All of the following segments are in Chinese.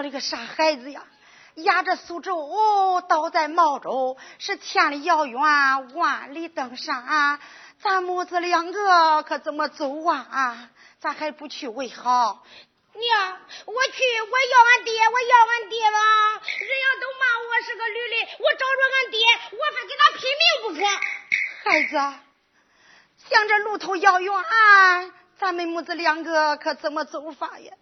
说的个傻孩子呀！压着苏州倒在茂州，是千里遥远万里登山，咱母子两个可怎么走啊？咱还不去为好。娘，我去，我要俺爹，我要俺爹吧！人家都骂我是个驴嘞，我找着俺爹，我非跟他拼命不可。孩子，想着路途遥远，咱们母子两个可怎么走法呀？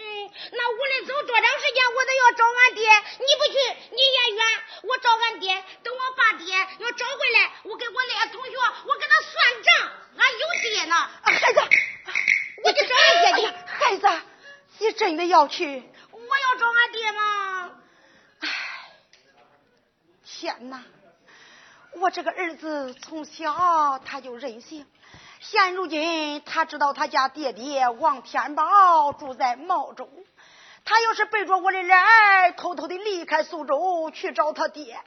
嗯，那无论走多长时间，我都要找俺爹。你不去，你也远。我找俺爹，等我把爹要找回来，我给我那些同学，我跟他算账。俺有爹呢，孩子。我去找俺爹去，孩子，你真的要去？我要找俺爹吗？唉，天哪！我这个儿子从小他就任性，现如今他知道他家爹爹王天宝住在茂州，他要是背着我的人偷偷的离开苏州去找他爹，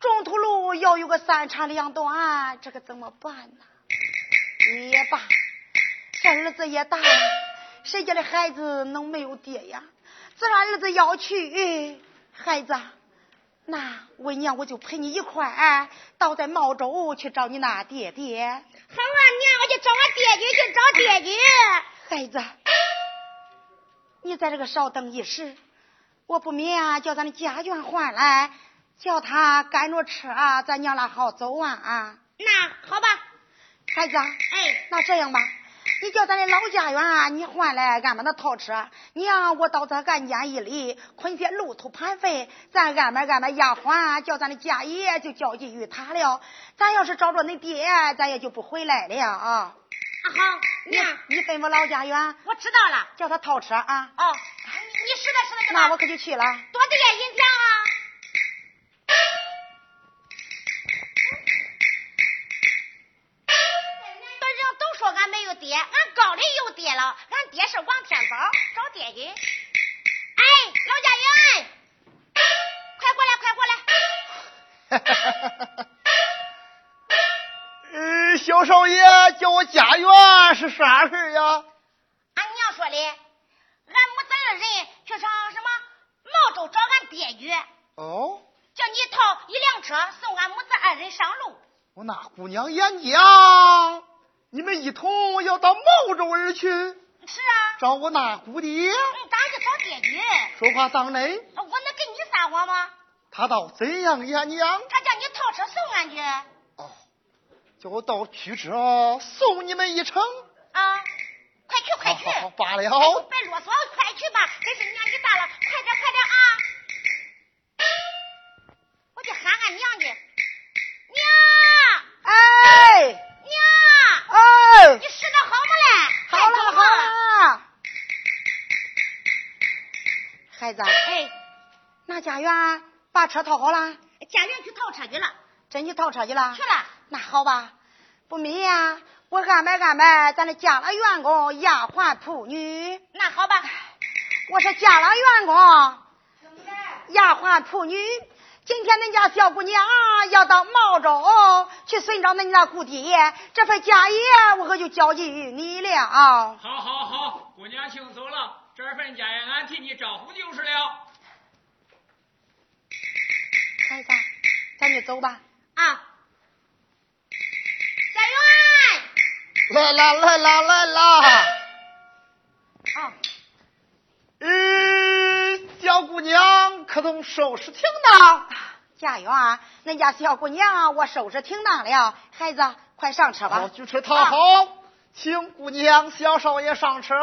中途路要有个三长两短，这可怎么办呢？也罢。这儿子也大了，谁家的孩子能没有爹呀？自然儿子要去，孩子，那为娘我就陪你一块，到在茂州去找你那爹爹。好啊，娘，我去找俺爹去去找爹去。孩子，你在这个稍等一时，我不免啊叫咱的家眷换来，叫他赶着车，咱娘俩好走啊。那好吧，孩子。哎，那这样吧。你叫咱的老家园，你换来俺们的套车。娘，我到这俺家一里，捆些路途盘费，咱安排安排丫鬟，叫咱的家爷就交际于他了。咱要是找着恁爹，咱也就不回来了啊。啊好，娘，你吩咐老家园，我知道了，叫他套车啊。哦，你你是的，是的，那我可就去了。多谢银钱啊。爹，俺高里有爹了，俺爹是王天宝，找爹去。哎，老家园，快过来，快过来。小少爷叫我家园是啥事呀？俺娘说的，俺母子二人去上什么毛州找俺爹去。哦。叫你套一辆车送俺母子二人上路。我那姑娘眼睛。你们一同要到毛州而去？是啊，找我那姑爹。嗯，当然是找爹爹。说话当真？我能跟你撒谎吗？他倒怎样呀，娘？他叫你套车送俺去。哦，叫我到驱车送你们一程。啊，快去快去！好，好，罢了。别啰嗦，快去吧。真是年纪大了，快点快点啊！车套好了？家园去套车去了。真去套车去了？去了。那好吧，不迷呀，我安排安排咱的家了员工、丫鬟、仆女。那好吧，我是家了员工、丫鬟、仆女。今天恁家小姑娘要到茂州去寻找恁那姑爹，这份家业我可就交给你了。好，好，好，姑娘请走了，这份家业俺替你招呼就是了。咱就走吧。啊，家园，来啦，来啦，来啦。啊，嗯，小姑娘可都收拾停当。家园，恁家小姑娘我收拾停当了，孩子快上车吧。举车躺好，请姑娘、小少爷上车。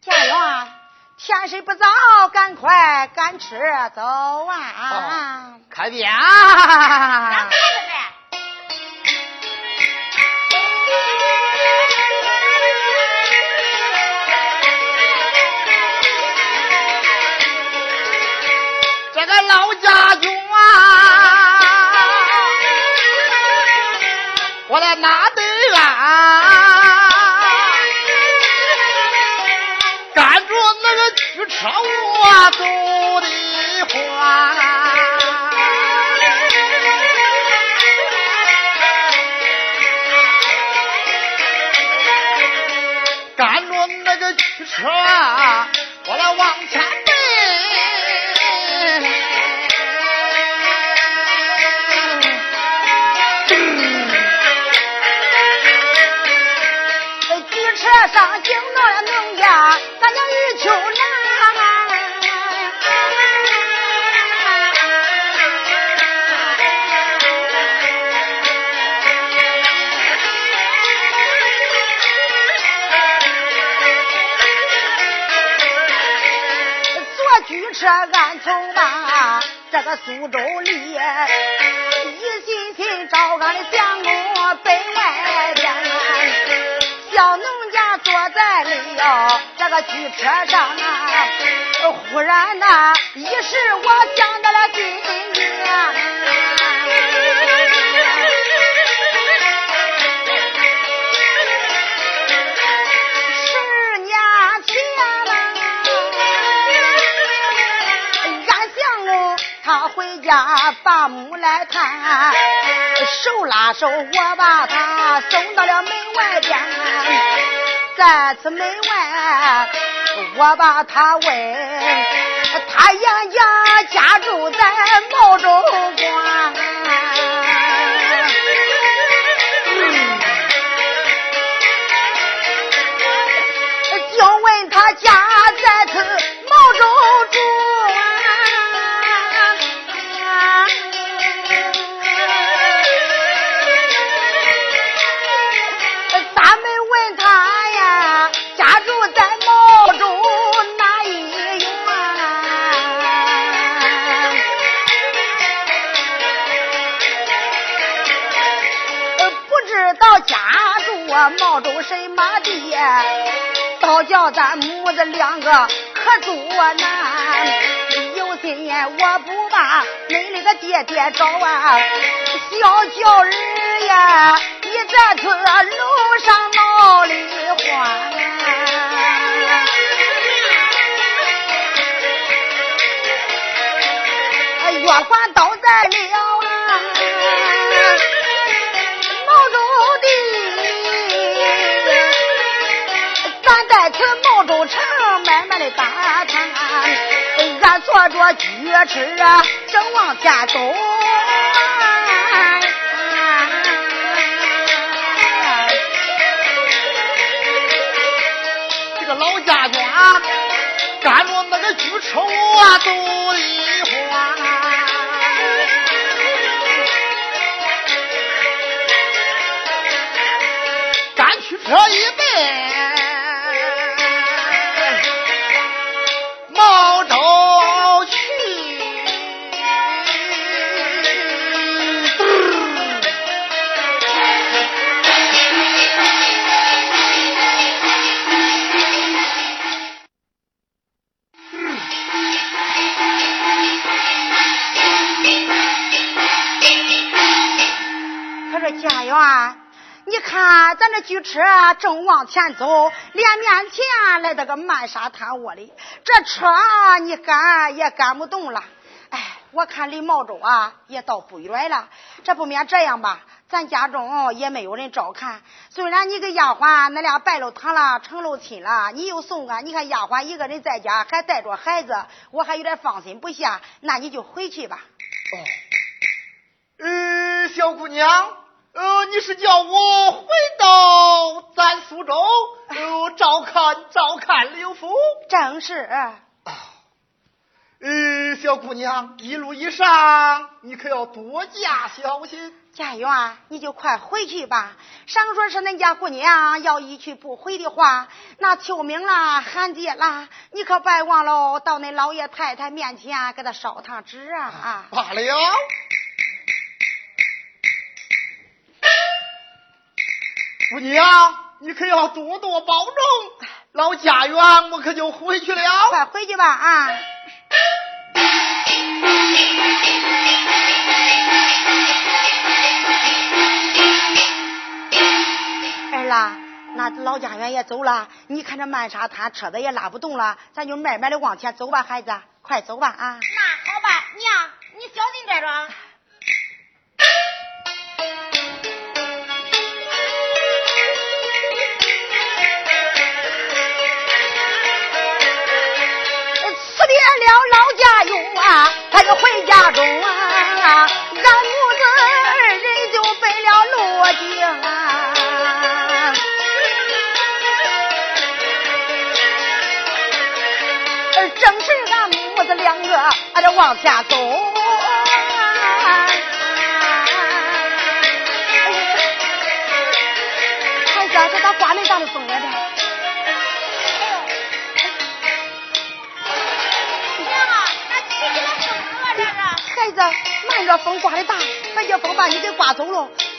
家园，天色不早，赶快赶车走啊！开便。老家园，我来拿得远，赶着那个驱车我走的慌，赶着那个驱车我来往前走吧，这个苏州里，一心心找俺的相公奔外边。小农家坐在了这个汽车上啊，忽然呐，一时我想到了今年，家把母来看。手拉手，我把她送到了门外边，在此门外，我把她问，他爷家家住在茂州关，州什么地，倒叫咱母子两个可多难。有心我不把恁那个爹爹找啊，小叫儿呀，你在此路上闹离欢。月环倒在了啊，慢慢的大堂，俺坐着举车啊，正往前走。这个老家眷赶着那个举车啊，走看咱这举车正往前走，连面前来到个漫沙滩窝里，这车你赶也赶不动了。哎，我看离茂州啊也倒不远了。这不免这样吧，咱家中也没有人照看。虽然你跟丫鬟那俩拜了堂了，成了亲了，你又送俺，你看丫鬟一个人在家，还带着孩子，我还有点放心不下。那你就回去吧。哦，呃，小姑娘，呃，你是叫我回到咱苏州，呃，照看照看刘府？正是。呃，小姑娘，一路以上你可要多加小心。家园，你就快回去吧。上说是恁家姑娘要一去不回的话，那秋明啦、寒姐啦，你可别忘了到恁老爷太太面前给他烧趟纸啊啊！罢了。姑娘，你可要多多保重。老家园，我可就回去了。快回去吧啊！儿 啦，那老家园也走了，你看这漫沙滩车子也拉不动了，咱就慢慢的往前走吧，孩子，快走吧啊！那好吧，娘，你小心点着。中啊俺母子二人就奔了罗家啊。正是俺母子两个啊往前走啊。孩子这咋刮那大的风呢这孩子，慢着风刮的大，别这风把你给刮走了。哎呀，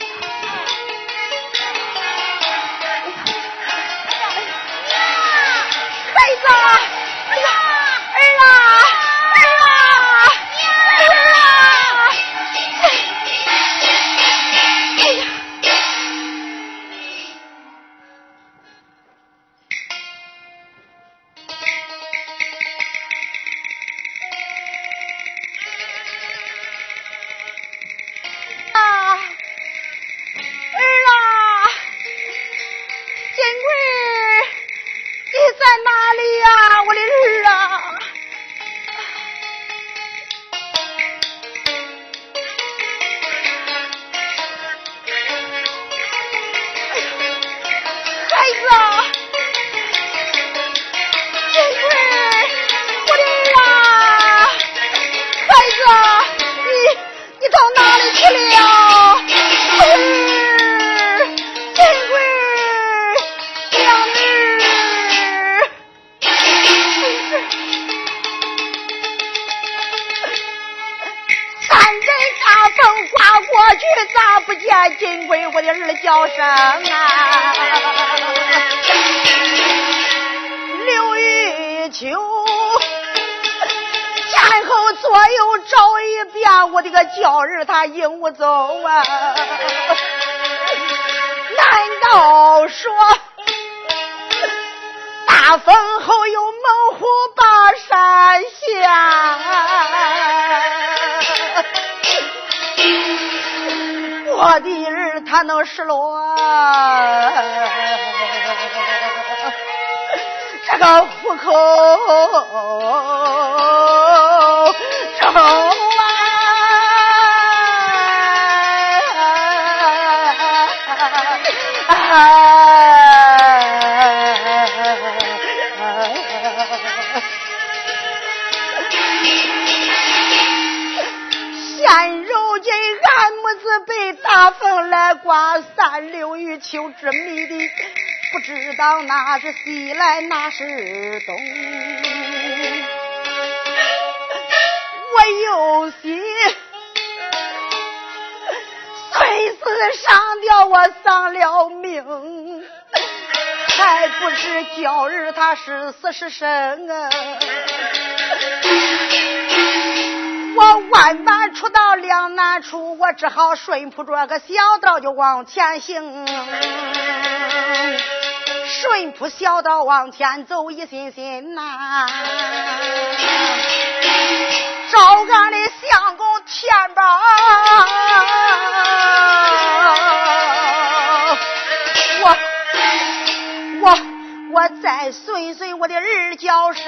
哎呀，孩子。鲜肉的俺，不是北大风来刮，三六一秋之谜的。不知道那是西来，那是东。我有心，虽时上吊，我丧了命。还不知叫人他是死是生啊。我万般出到两难处，我只好顺扑着个小道就往前行。顺坡小道往前走，一心心呐，找俺的相公天宝，我我我再顺顺我的儿叫声。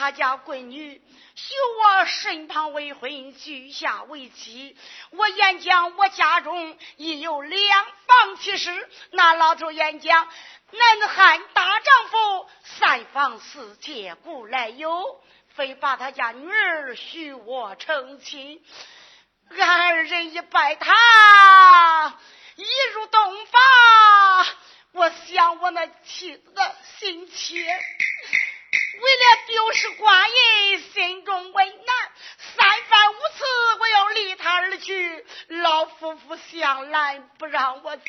他家闺女许我身旁未婚，居下为妻。我演讲，我家中已有两房妻室。那老头演讲，男汉大丈夫，三房四妾故来有。非把他家女儿许我成亲，俺二人一拜他，一入洞房，我想我那妻子的心切，为了丢失官印，心中为难，三番五次我要离他而去，老夫妇向来不让我走，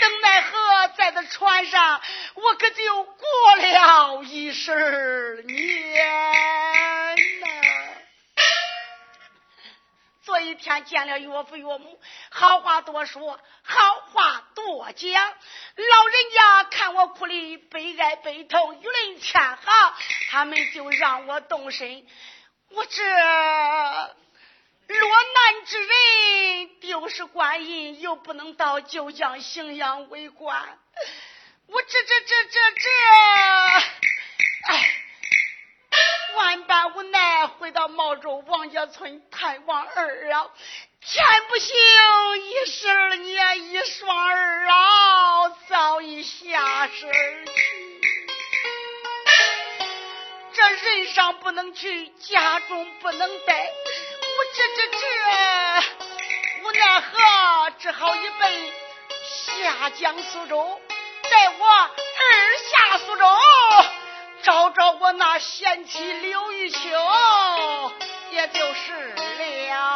等奈何在这船上，我可就过了一十年呐。昨一天见了岳父岳母，好话多说，好话多讲。老人家看我哭的悲哀悲痛，舆论千行，他们就让我动身。我这落难之人，丢失官印，又不能到九江荥阳为官，我这这这这这，哎。万般无奈，回到茂州王家村探望儿啊！天不行，一十二年一双儿啊，早已下世去。这人上不能去，家中不能待，我这这这无奈何，只好一奔下江苏州，带我儿下苏州。找找我那贤妻刘玉秋，也就是了。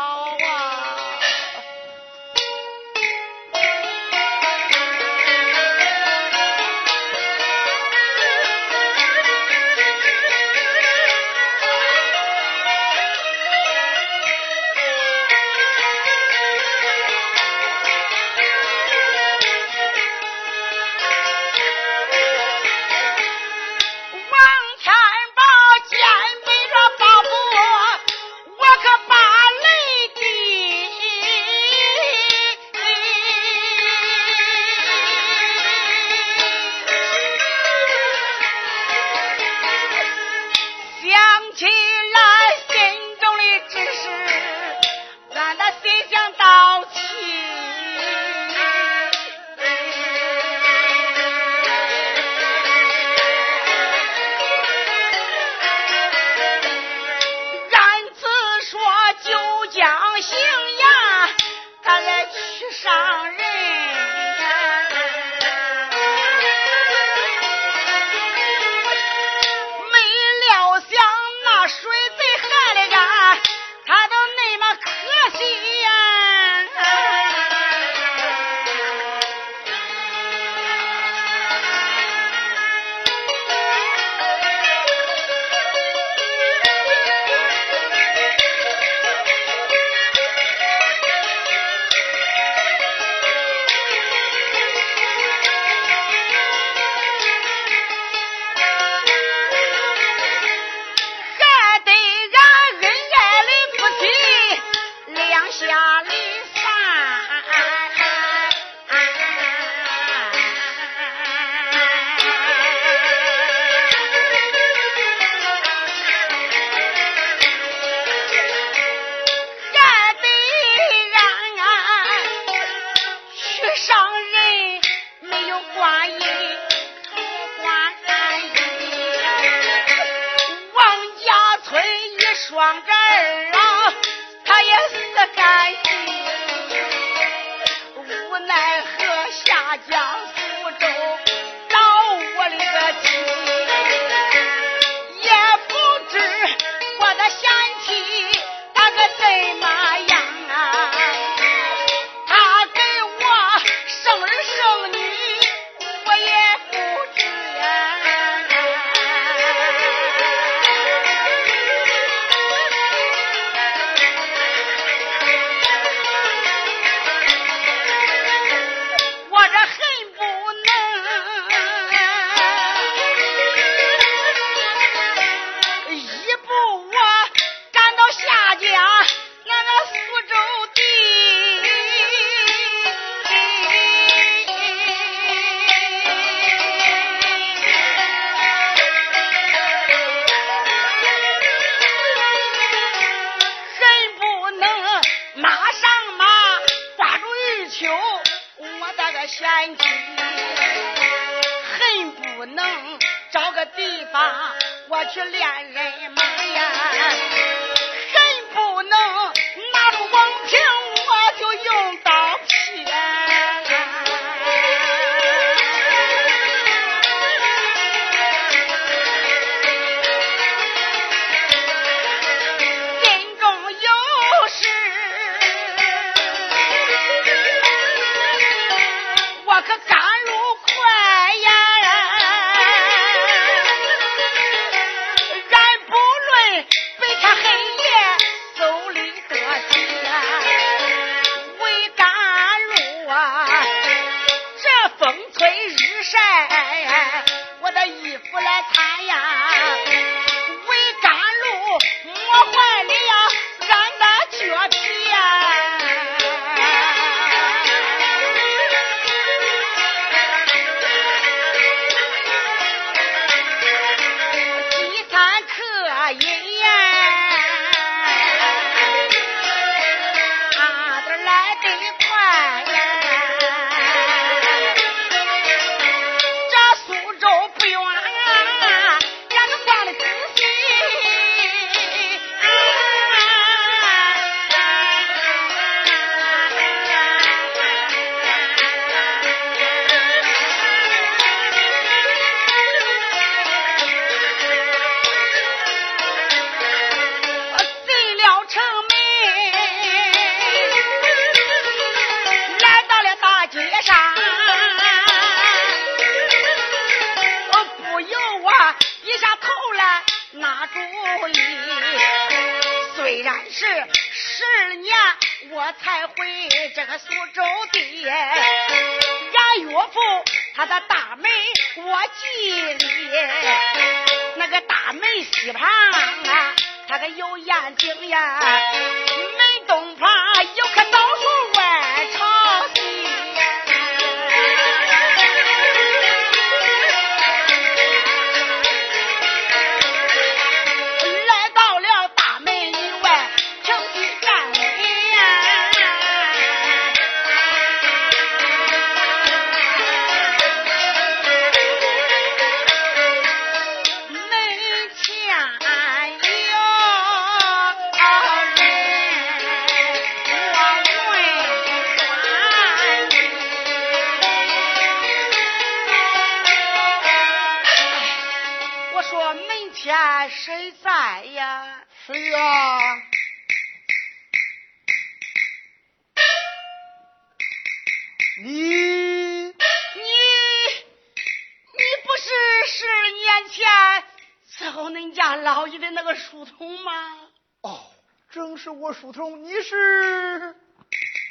我书童，你是？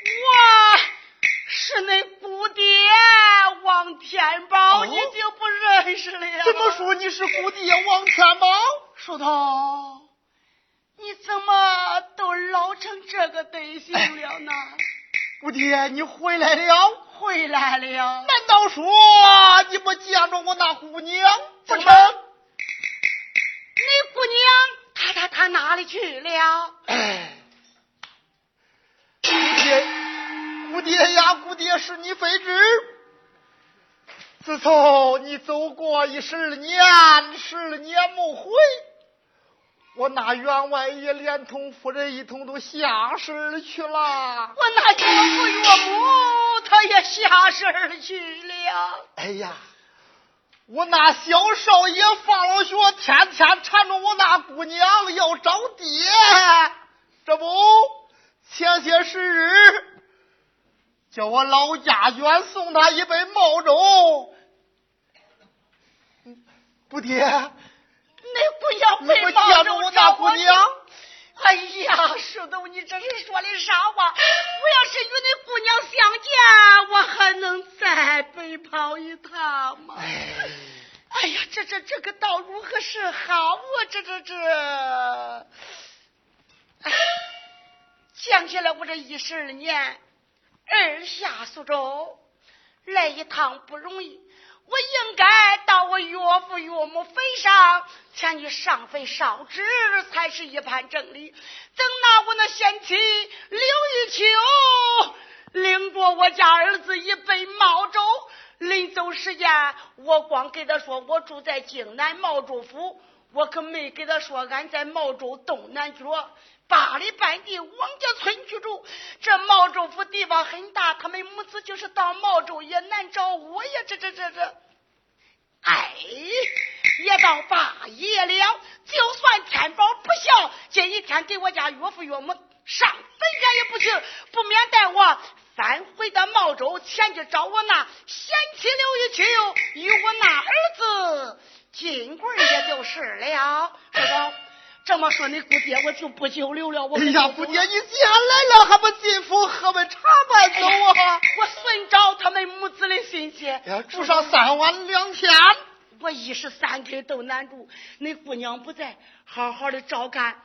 我是那姑爹王天宝，你就不认识了呀？怎么说你是姑爹王天宝？书童，你怎么都老成这个德行了呢？姑爹，你回来了？回来了？难道说你不见着我那姑娘不成？她她她哪里去了？哎。姑爹，姑爹呀，姑爹是你非知。自从你走过一十年，十年没回，我那员外也连同夫人一同都下世而去了。我那岳父岳母他也下世而去了。哎呀，我那小少爷放了学，天天缠着我那姑娘要找爹，这不。前些时日，叫我老家眷送他一杯毛粥。不爹，那姑娘没见着我那姑娘。哎呀，石头，你这是说的啥话？我要是与那姑娘相见，跑一趟嘛？哎呀，这这这个道如何是好？啊这这这。哎。想起来，我这一十二年二下苏州来一趟不容易，我应该到我岳父岳母坟上前去上坟烧纸，才是一盘正理。怎拿我那贤妻刘玉秋领着我家儿子一杯毛粥临走时间，我光给他说我住在京南茂州府，我可没给他说俺在茂州东南角八里半地王家村居住。这茂州府地方很大，他们母子就是到茂州也难找我呀！这这这这，哎，也到八夜了，就算天宝不孝，这一天给我家岳父岳母上坟前也不行，不免带我。返回到茂州，前去找我那贤妻刘玉秋，与我那儿子金贵也就是了。这个这么说，你姑爹我就不久留了。我哎呀，姑爹，你既然来了，还不进府喝杯茶吧？走啊！我顺着他们母子的心切，住上三晚两天。我一时三刻都难住。你姑娘不在，好好的照看。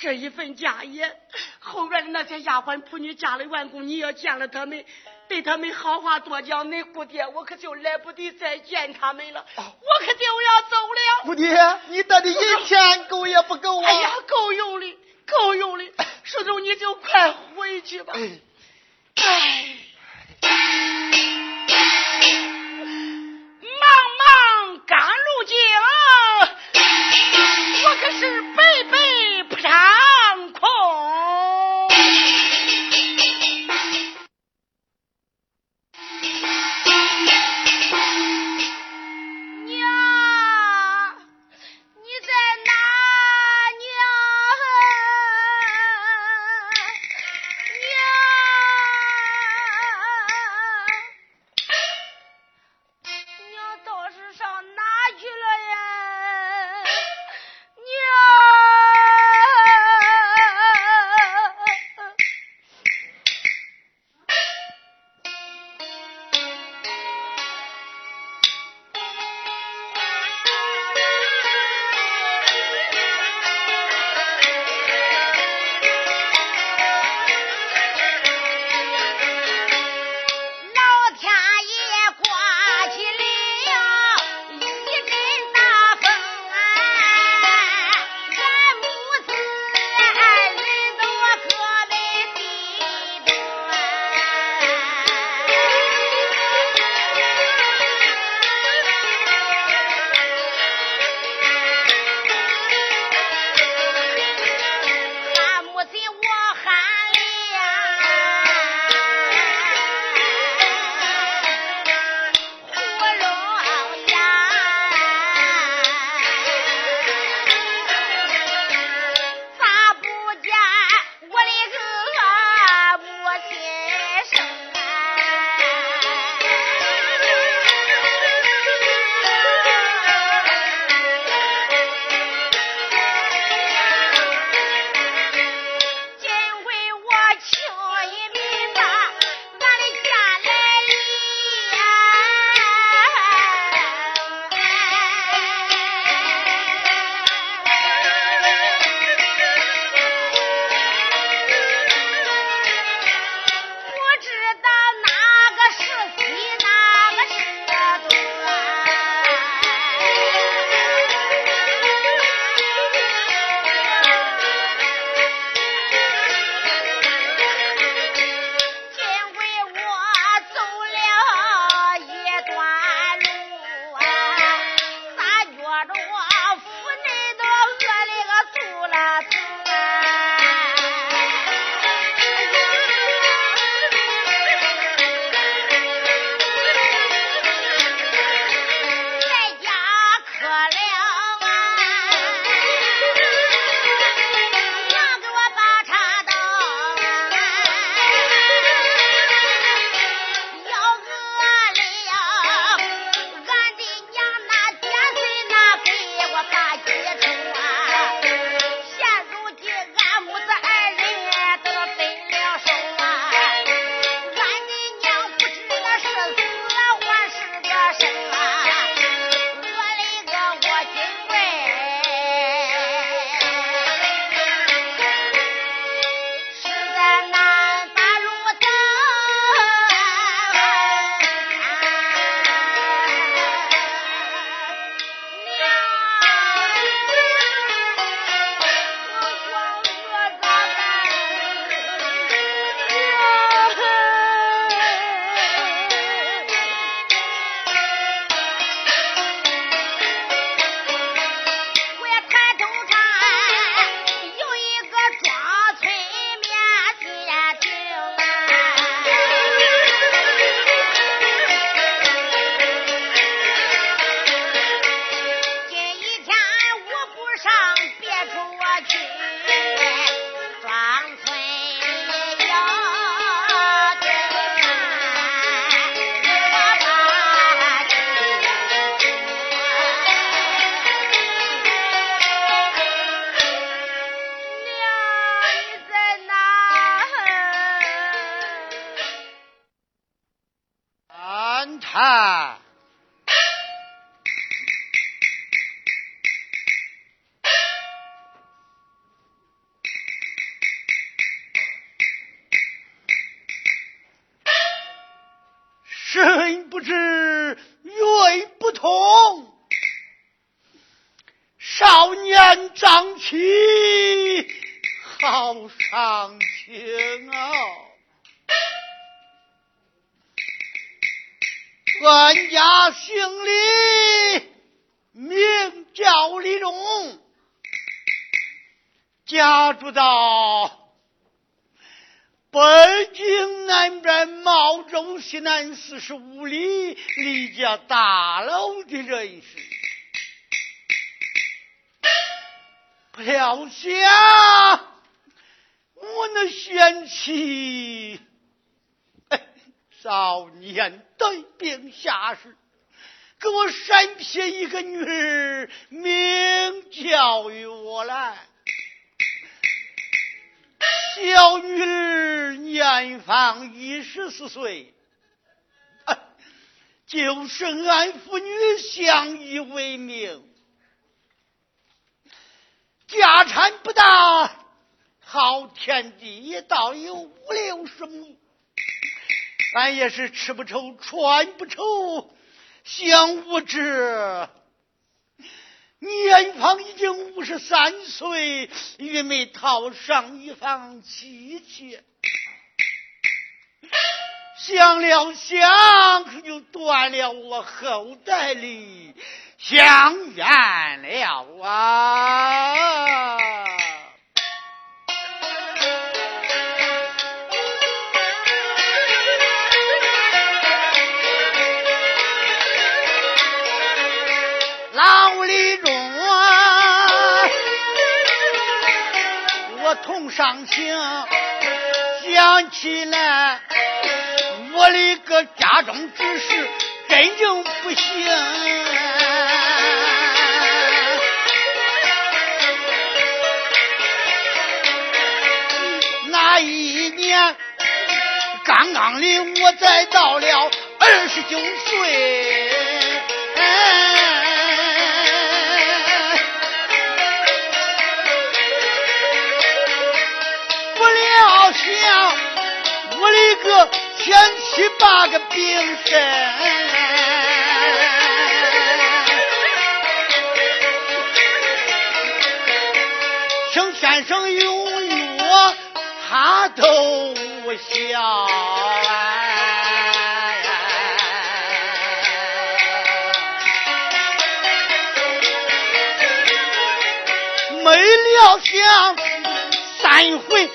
这一份家业，后院的那些丫鬟仆女、家里员工，你要见了他们，对他们好话多讲。你姑爹，我可就来不及再见他们了，我可就要走了。姑爹，你带的一天够也不够啊？哎呀，够用的，够用的。叔叔，你就快回去吧。哎。茫到北京南边茂州西南四十五里李家大楼的人士。不料想，我那贤妻，少年带兵下士，给我生下一个女儿，名叫于我来。小女儿年方一十四岁，就是俺父女相依为命。家产不大，好田地也倒有五六十亩，俺也是吃不愁穿不愁，想无知。年方已经五十三岁，也没讨上一方妻妾，想了想，可就断了我后代的香烟了啊！同上行，想起来我的个家中之事，真正不行。那一年刚刚的我才到了二十九岁，料想我的个前七八个病身，请先生有药，他都。无效，没料想三回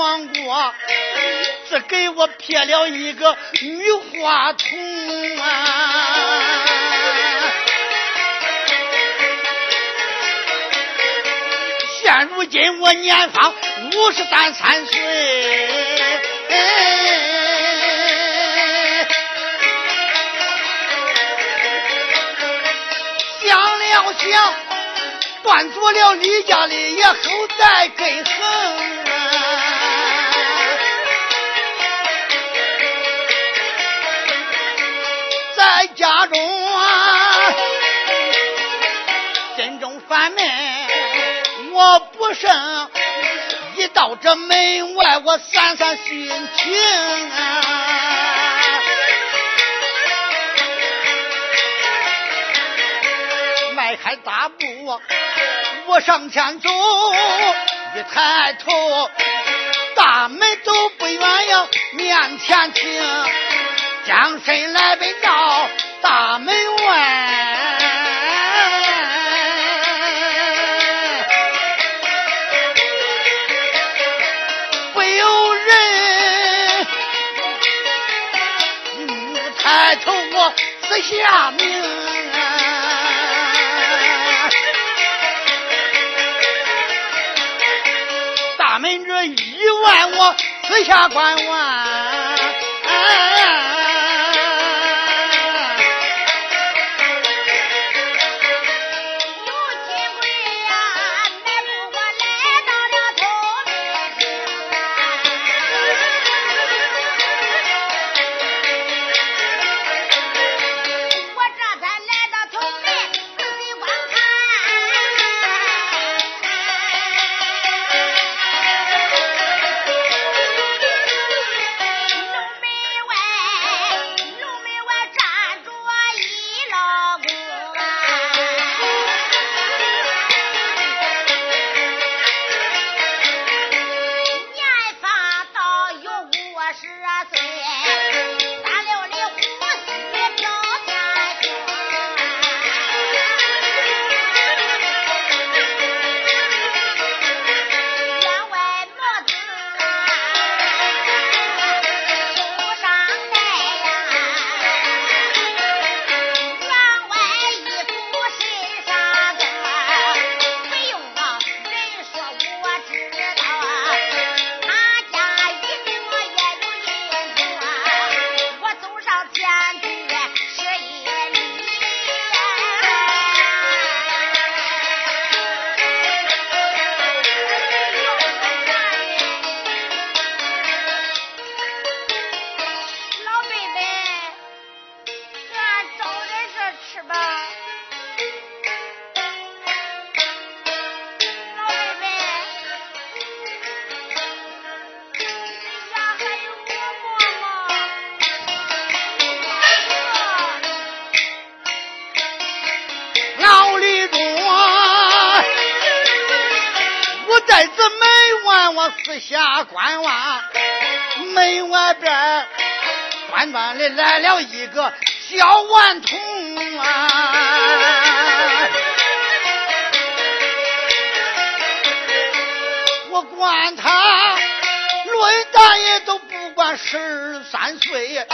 王国。只给我撇了一个女花童啊！现如今我年方五十三三岁，想了想，断绝了李家的也后代根在。家中啊，心中烦闷，我不胜。一到这门外，我散散心情啊。迈开大步，我上前走，一抬头，大门都不愿要面前停，将身来奔到。大门外，不有人，抬头我四下明，大门这一万我四下观望。班里来了一个小顽童啊！我管他论大爷都不管十三岁，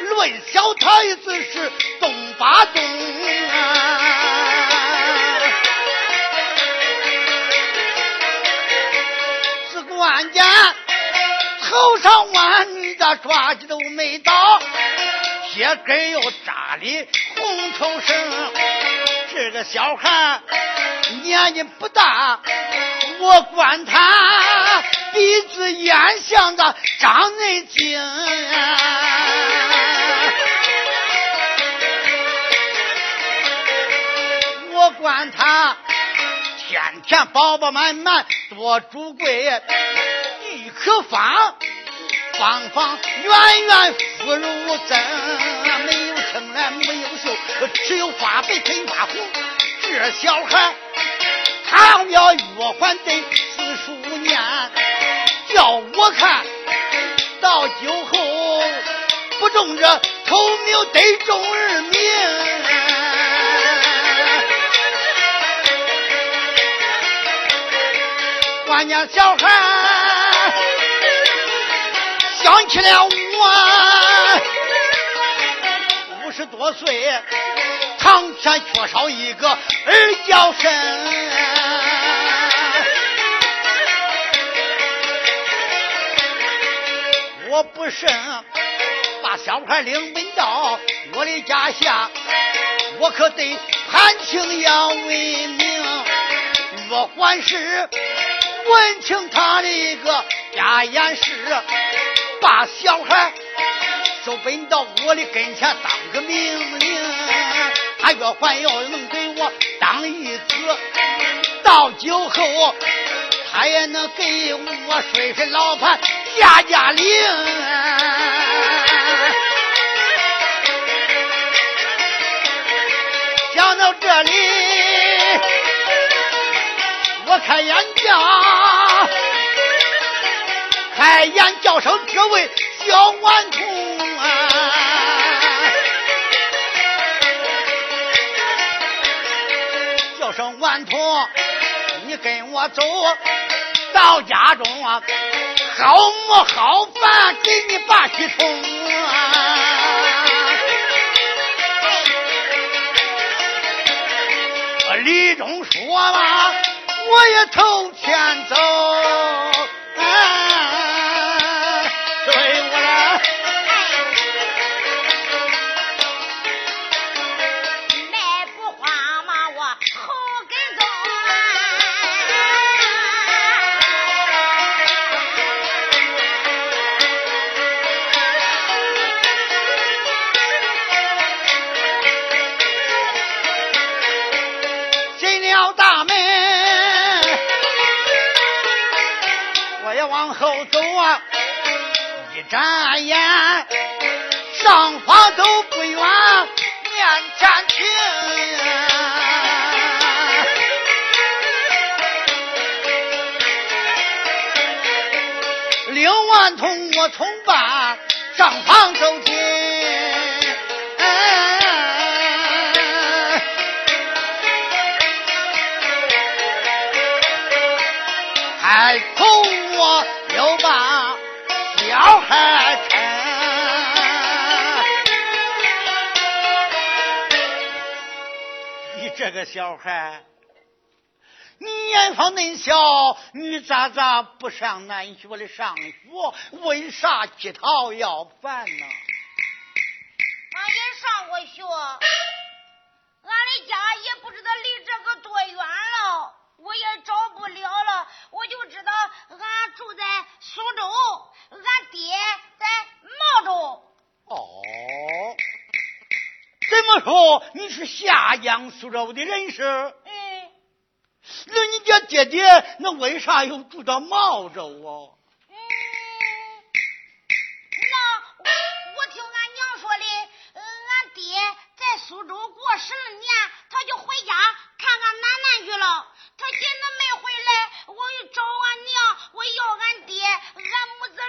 论小太子是东八东啊！只管家头上弯女的抓的都没到，鞋跟又扎的红头绳，这个小孩年纪不大。我管他鼻子眼像个张内精，我管他天天饱饱满满多主贵，可方方方圆圆肤如针，没有青蓝没有秀，只有发白跟发红，这小孩。他要月还得四十五年，叫我看到酒后不中这头名得中二名。关键小孩想起了我五十多岁，堂前缺少一个儿叫声。我不慎把小孩领奔到我的家下，我可得潘青要为名。若还是问清他的一个家言事，把小孩收奔到我的跟前当个命令。他若还要能给我当义子，到酒后他也能给我睡睡老盘。家家令，想到这里，我开眼角，开眼叫声这位小顽童啊，叫声顽童，你跟我走到家中啊。好馍好饭给你把去冲啊！李忠说吧，我也头前走。眨眼，上方都不远，面前停。领完同我从办，上方走这个小孩，你年方嫩小，你咋咋不上南学的上学？为啥乞讨要饭呢？俺也上过学，俺的家也不知道离这个多远了。我也找不了了，我就知道俺住在苏州，俺爹在茂州。哦，怎么说你是下江苏州的人士？嗯。那你家爹爹那为啥又住到茂州啊？嗯，那我听俺娘说的，俺爹在苏州过十二年，他就回家看看奶奶去了。他今天没回来，我又找俺娘，我要俺爹，俺母子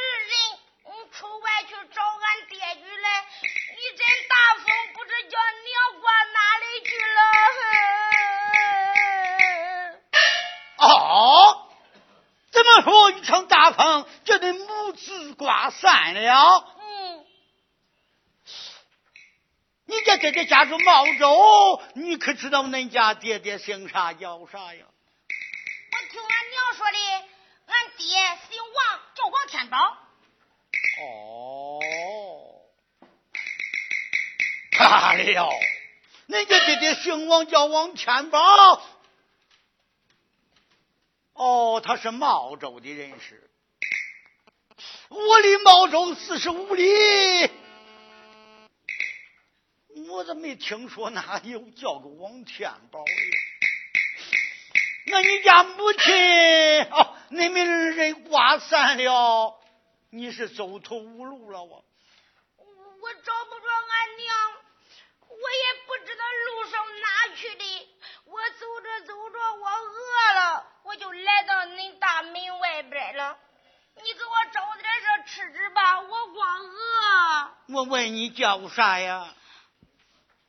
挂散了。嗯，你家爹爹家住茂州，你可知道恁家爹爹姓啥叫啥呀？我听俺娘说的，俺爹姓王，叫王天宝。哦，罢了，恁家爹爹姓王，叫王天宝。哦，他是茂州的人士。我离茂州四十五里，我怎么没听说哪有叫个王天宝的？那你家母亲哦，你们人挂散了。你是走投无路了，我我找不着俺娘，我也不知道路上哪去的。我走着走着，我饿了，我就来到恁大门外边了。你给我找点啥吃吃吧，我光饿。我问你叫啥呀？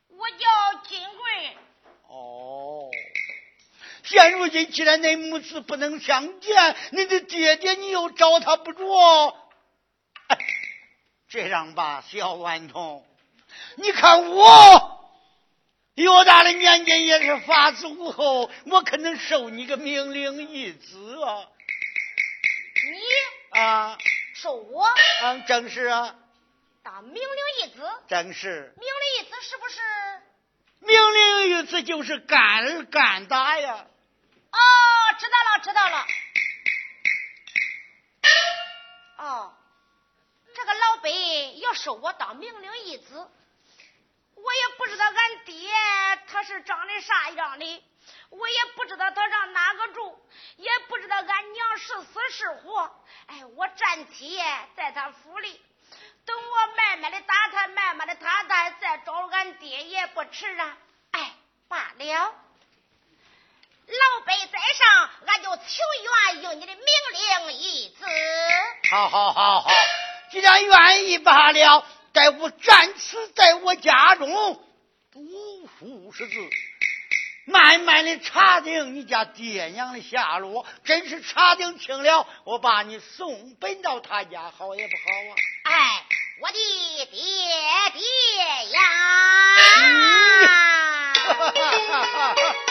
我叫金贵。哦，现如今既然恁母子不能相见，你的爹爹你又找他不着。这样吧，小顽童，你看我多大的年纪也是发祖后，我可能收你个命令一子啊！你啊，收我？嗯，正是啊。当命令一子？正是。命令一子是不是？命令一子就是干儿干打呀。哦，知道了，知道了。哦。这个老伯要收我当命令一子，我也不知道俺爹他是长得啥样的，我也不知道他上哪个住，也不知道俺娘是死是活。哎，我暂且在他府里，等我慢慢的打探，慢慢的打探，再找俺爹也不迟啊。哎，罢了，老辈在上，俺就情愿应你的命令一子。好好好好。既然愿意罢了，待我战死在我家中不负十字，慢慢的查定你家爹娘的下落。真是查定清了，我把你送奔到他家，好也不好啊！哎，我的爹爹呀！